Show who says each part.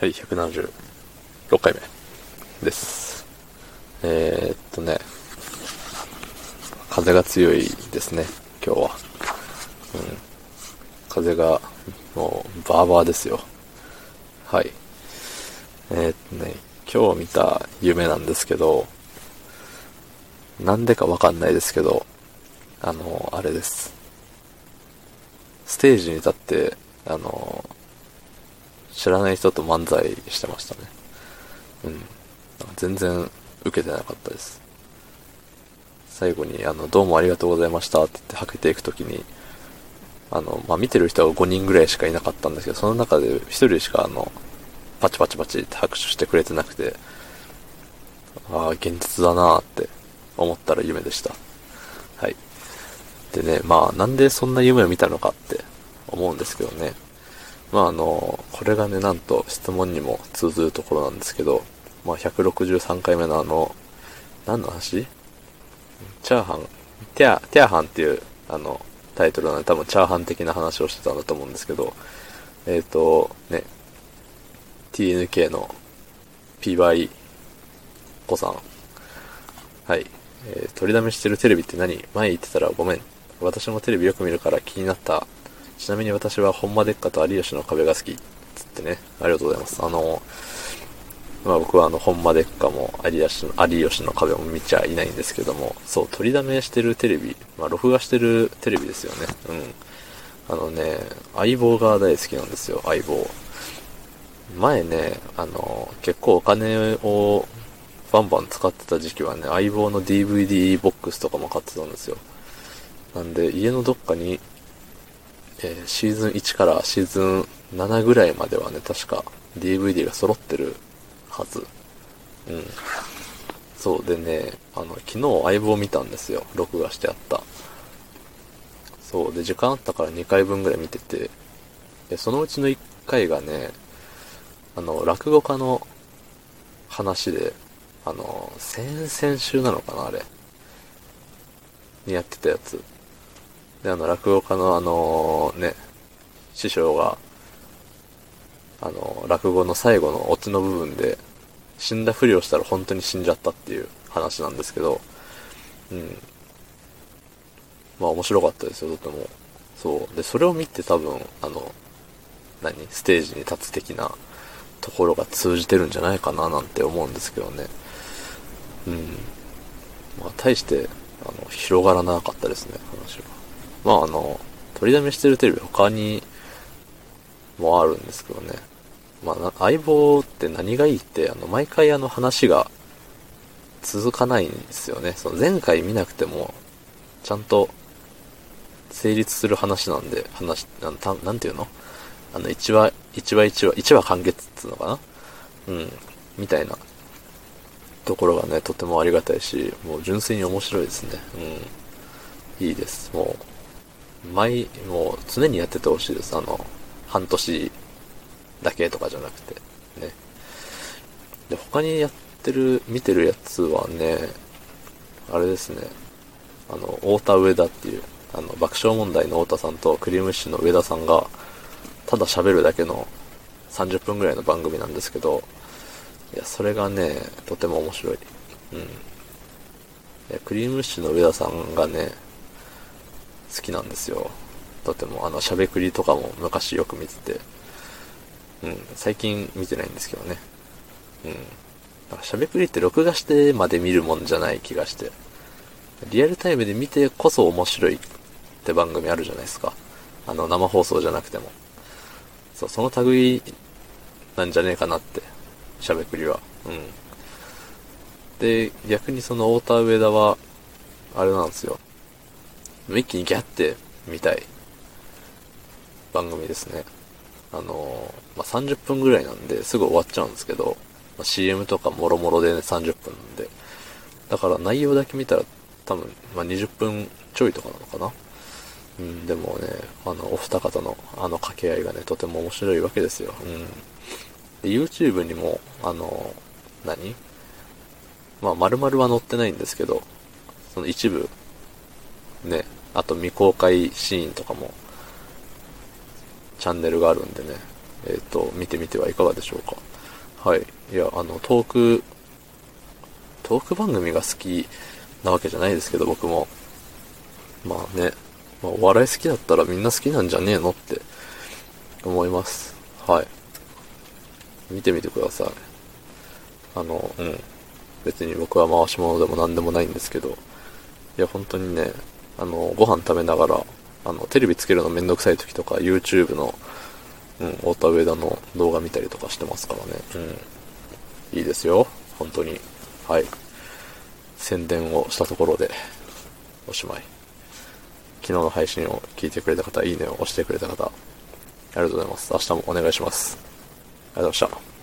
Speaker 1: はい、176回目です。えー、っとね、風が強いですね、今日は。うん。風が、もう、バーバーですよ。はい。えー、っとね、今日見た夢なんですけど、なんでかわかんないですけど、あの、あれです。ステージに立って、あの、知らない人と漫才してましたね。うん。全然受けてなかったです。最後に、あの、どうもありがとうございましたって言ってはけていくときに、あの、まあ、見てる人は5人ぐらいしかいなかったんですけど、その中で1人しかあの、パチパチパチって拍手してくれてなくて、ああ、現実だなーって思ったら夢でした。はい。でね、まあ、なんでそんな夢を見たのかって思うんですけどね。まああの、これがね、なんと質問にも通ずるところなんですけど、まあ163回目のあの、何の話？チャーハン、テャー、テャーハンっていう、あの、タイトルなんで多分チャーハン的な話をしてたんだと思うんですけど、えっ、と、ね、TNK の PY 子さん。はい。えー取りだめしてるテレビって何？前言ってたらごめん。私もテレビよく見るから気になった。ちなみに私は本間デッカと有吉の壁が好き。つってね。ありがとうございます。あの、まあ僕はあの、本間デッカも有吉の、有吉の壁も見ちゃいないんですけども、そう、取りだめしてるテレビ、まあ録画してるテレビですよね。うん。あのね、相棒が大好きなんですよ、相棒。前ね、あの、結構お金をバンバン使ってた時期はね、相棒の DVD ボックスとかも買ってたんですよ。なんで、家のどっかに、えーシーズン1からシーズン7ぐらいまではね、確か DVD が揃ってるはず。うん。そう、でね、あの、昨日相棒見たんですよ。録画してあった。そう、で、時間あったから2回分ぐらい見てて、で、そのうちの1回がね、あの、落語家の話で、あの、先々週なのかな、あれ。にやってたやつ。で、あの、落語家のあの、ね、師匠が、あの、落語の最後のオチの部分で、死んだふりをしたら本当に死んじゃったっていう話なんですけど、うん。まあ面白かったですよ、とても。そう。で、それを見て多分、あの、何ステージに立つ的なところが通じてるんじゃないかななんて思うんですけどね。うん。まあ、大して、あの、広がらなかったですね、話は。まあ、あの、取りだめしてるテレビ他にもあるんですけどね。まあ、相棒って何がいいって、あの、毎回あの話が続かないんですよね。その前回見なくても、ちゃんと成立する話なんで、話、なんたなんていうの？あの、1話、1話1話、1話完結っつうのかな？うん。みたいなところがね、とてもありがたいし、もう純粋に面白いですね。うん。いいです。もう、毎、もう常にやっててほしいです。あの、半年だけとかじゃなくて、ね。で、他にやってる、見てるやつはね、あれですね。あの、太田上田っていう、あの、爆笑問題の太田さんとクリームシチューの上田さんが、ただ喋るだけの30分ぐらいの番組なんですけど、いや、それがね、とても面白い。うん。クリームシチューの上田さんがね、好きなんですよ。とても、あの、しゃべくりとかも昔よく見てて、うん、最近見てないんですけどね。うん。なんかしゃべくりって録画してまで見るもんじゃない気がして。リアルタイムで見てこそ面白いって番組あるじゃないですか。あの、生放送じゃなくても。そう、その類なんじゃねえかなって。しゃべくりは。うん。で、逆にその太田上田は、あれなんですよ。一気にギャって見たい番組ですね。あのまあ、30分ぐらいなんですぐ終わっちゃうんですけど、まあ、CM とかもろもろでね、30分なんで。だから内容だけ見たら多分、まあ、20分ちょいとかなのかな。うん、でもね、あの、お二方のあの掛け合いがね、とても面白いわけですよ。うん。で、YouTube にも、あの、何？まあ、丸々は載ってないんですけど、その一部、ね、あと未公開シーンとかも、チャンネルがあるんでね、えっ、と、見てみてはいかがでしょうか。はい。いや、あの、トーク、トーク番組が好きなわけじゃないですけど、僕も。まあね、まあ、お笑い好きだったらみんな好きなんじゃねえのって思います。はい。見てみてください。あの、うん。別に僕は回し物でも何でもないんですけど、いや、本当にね、あの、ご飯食べながら、あの、テレビつけるのめんどくさい時とか、YouTube の、うん、太田上田の動画見たりとかしてますからね。うん。いいですよ。本当に。はい。宣伝をしたところで、おしまい。昨日の配信を聞いてくれた方、いいねを押してくれた方、ありがとうございます。明日もお願いします。ありがとうございました。